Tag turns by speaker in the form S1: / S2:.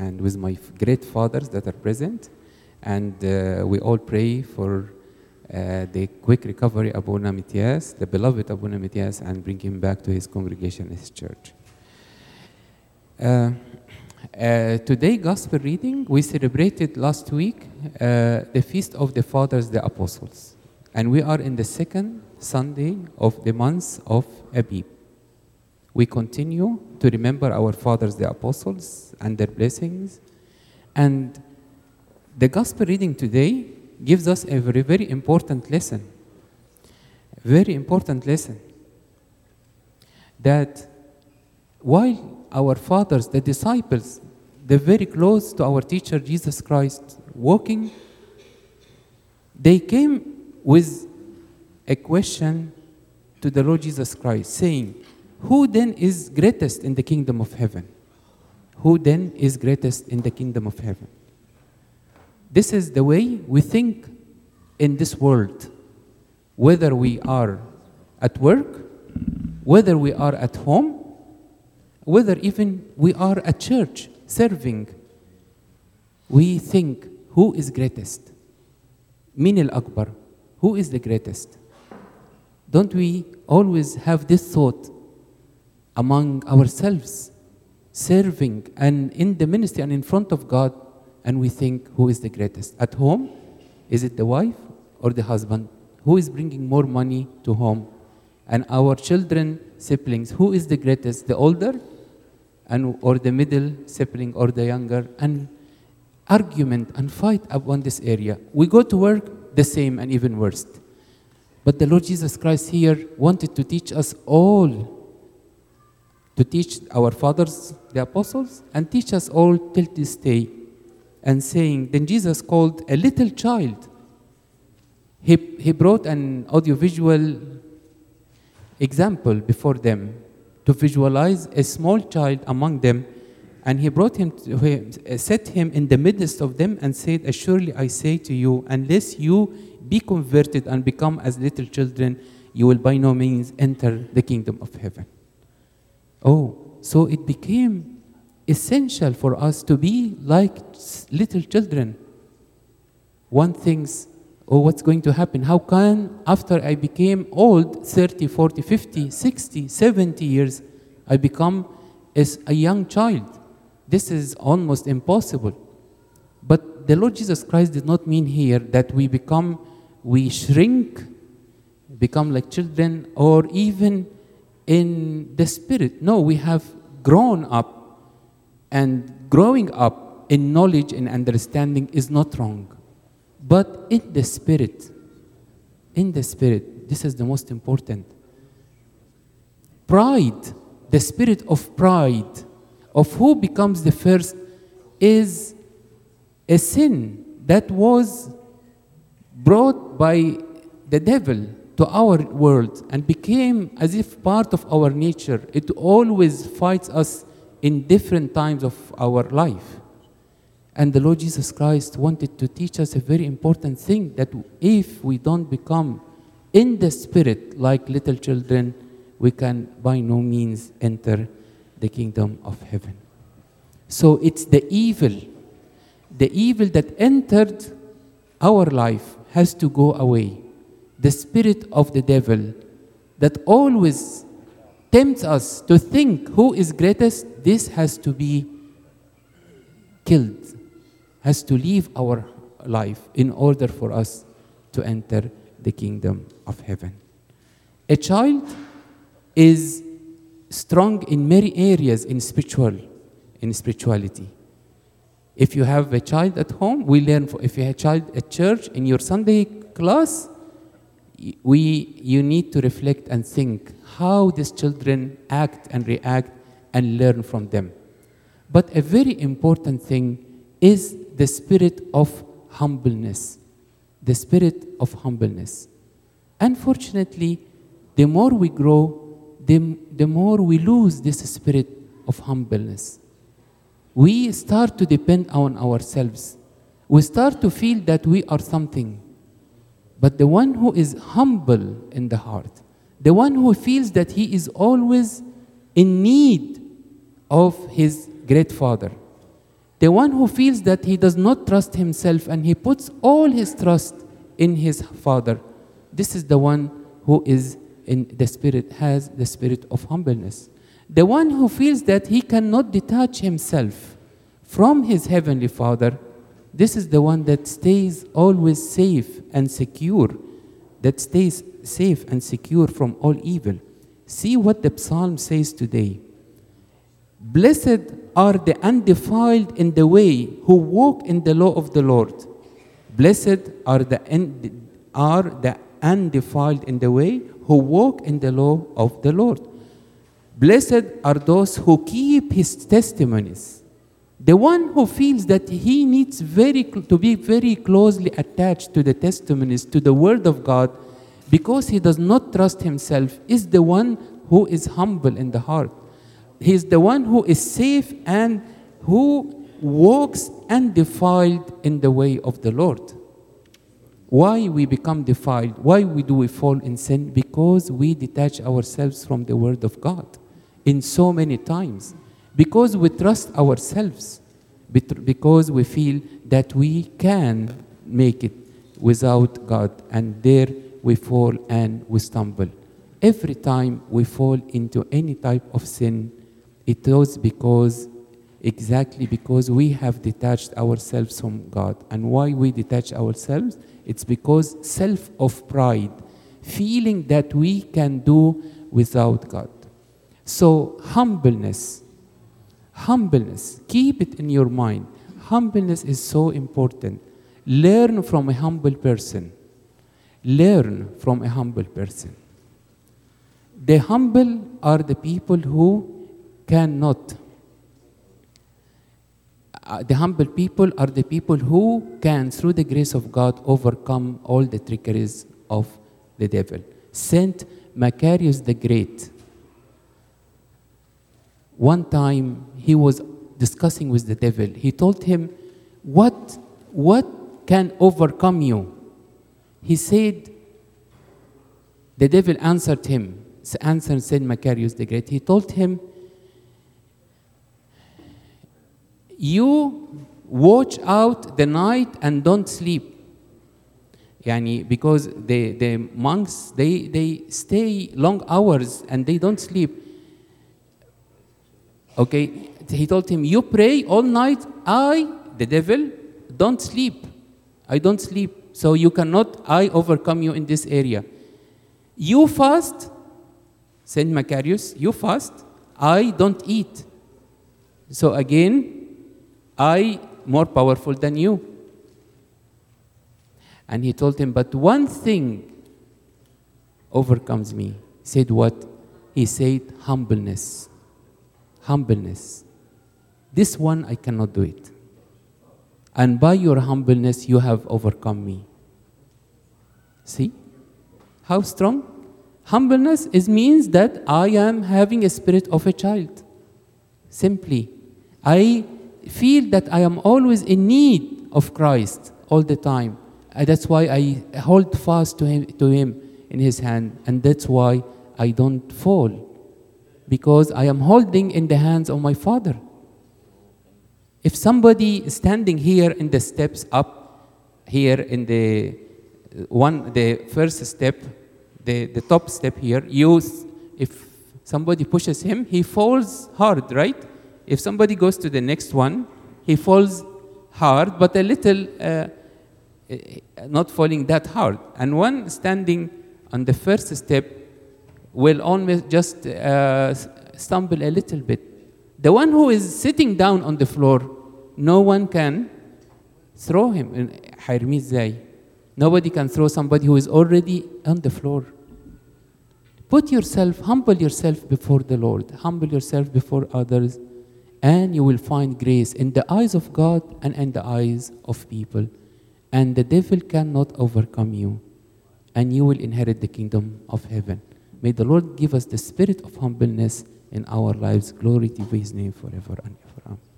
S1: and with my great fathers that are present. And uh, we all pray for uh, the quick recovery of Abuna Mitias, the beloved Abuna Mitias, and bring him back to his congregation, his church. Uh, uh, today, gospel reading, we celebrated last week uh, the feast of the fathers, the apostles. And we are in the second Sunday of the month of Abib. We continue to remember our fathers, the apostles, and their blessings. And the gospel reading today gives us a very, very important lesson. Very important lesson. That while our fathers, the disciples, they're very close to our teacher Jesus Christ, walking, they came with a question to the Lord Jesus Christ, saying, Who then is greatest in the kingdom of heaven? Who then is greatest in the kingdom of heaven? This is the way we think in this world, whether we are at work, whether we are at home, whether even we are at church serving. We think, who is greatest? Min al Akbar, who is the greatest? Don't we always have this thought among ourselves, serving and in the ministry and in front of God, and we think, who is the greatest? At home, is it the wife or the husband? Who is bringing more money to home? And our children, siblings, who is the greatest? The older and or the middle sibling or the younger and argument and fight upon this area. We go to work the same and even worse. But the Lord Jesus Christ here wanted to teach us all to teach our fathers, the apostles, and teach us all till this day. And saying, then Jesus called a little child. He, he brought an audiovisual example before them to visualize a small child among them. And he brought him, to, he set him in the midst of them and said, Assuredly I say to you, unless you be converted and become as little children, you will by no means enter the kingdom of heaven. Oh, so it became essential for us to be like little children. One thinks, oh, what's going to happen? How can, after I became old, 30, 40, 50, 60, 70 years, I become as a young child? This is almost impossible. But the Lord Jesus Christ did not mean here that we become, we shrink, become like children, or even in the spirit. No, we have grown up, and growing up in knowledge and understanding is not wrong. But in the spirit, in the spirit, this is the most important. Pride, the spirit of pride, of who becomes the first, is a sin that was brought by the devil to our world and became as if part of our nature. It always fights us in different times of our life. And the Lord Jesus Christ wanted to teach us a very important thing that if we don't become in the spirit like little children, we can by no means enter the kingdom of heaven. So it's the evil, the evil that entered our life has to go away. The spirit of the devil that always tempts us to think who is greatest, this has to be killed, has to leave our life in order for us to enter the kingdom of heaven. A child is strong in many areas in spiritual in spirituality. If you have a child at home, we learn. If you have a child at church in your Sunday class, we you need to reflect and think how these children act and react and learn from them. But a very important thing is the spirit of humbleness. The spirit of humbleness. Unfortunately, the more we grow, the, the more we lose this spirit of humbleness. We start to depend on ourselves. We start to feel that we are something. But the one who is humble in the heart, the one who feels that he is always in need of his great father, The one who feels that he does not trust himself and he puts all his trust in his Father. This is the one who is in the spirit, has the spirit of humbleness. The one who feels that he cannot detach himself from his heavenly Father, this is the one that stays always safe and secure, that stays safe and secure from all evil. See what the psalm says today. Blessed are the undefiled in the way who walk in the law of the Lord. Blessed are the, are the undefiled in the way who walk in the law of the Lord. Blessed are those who keep his testimonies. The one who feels that he needs very to be very closely attached to the testimonies, to the word of God, because he does not trust himself, is the one who is humble in the heart. He is the one who is safe and who walks undefiled in the way of the Lord. Why we become defiled? Why we do we fall in sin? Because we detach ourselves from the word of God in so many times. Because we trust ourselves. Because we feel that we can make it without God, and there we fall and we stumble. Every time we fall into any type of sin, it was because exactly because we have detached ourselves from God. And why we detach ourselves? It's because self of pride, feeling that we can do without God. So, humbleness, humbleness, keep it in your mind. Humbleness is so important. Learn from a humble person. Learn from a humble person. The humble are the people who cannot. Uh, the humble people are the people who can, through the grace of God, overcome all the trickeries of the devil. Saint Macarius the Great, one time he was discussing with the devil. He told him, What, what can overcome you? He said, The devil answered him, answered Saint Macarius the Great. He told him, You watch out the night and don't sleep. Yani because the, the monks they, they stay long hours and they don't sleep. Okay, he told him, You pray all night, I, the devil, don't sleep. I don't sleep. So you cannot, I overcome you in this area. You fast, Saint Macarius, you fast, I don't eat. So again, I more powerful than you. And he told him, But one thing overcomes me. He said, What? He said, Humbleness. Humbleness. This one I cannot do it. And by your humbleness, you have overcome me. See? How strong? Humbleness is means that I am having a spirit of a child. Simply. I feel that I am always in need of Christ all the time. And that's why I hold fast to him, to him in his hand. And that's why I don't fall. Because I am holding in the hands of my Father. If somebody is standing here in the steps up, here in the one, the first step, the, the top step here, you, if somebody pushes him, he falls hard, right? If somebody goes to the next one, he falls hard, but a little, uh, eh, not falling that hard. And one standing on the first step will only just uh, stumble a little bit. The one who is sitting down on the floor, no one can throw him. Nobody can throw somebody who is already on the floor. Put yourself, humble yourself before the Lord, humble yourself before others, and you will find grace in the eyes of God and in the eyes of people. And the devil cannot overcome you, and you will inherit the kingdom of heaven. May the Lord give us the spirit of humbleness in our lives. Glory to his name forever and ever. Amen.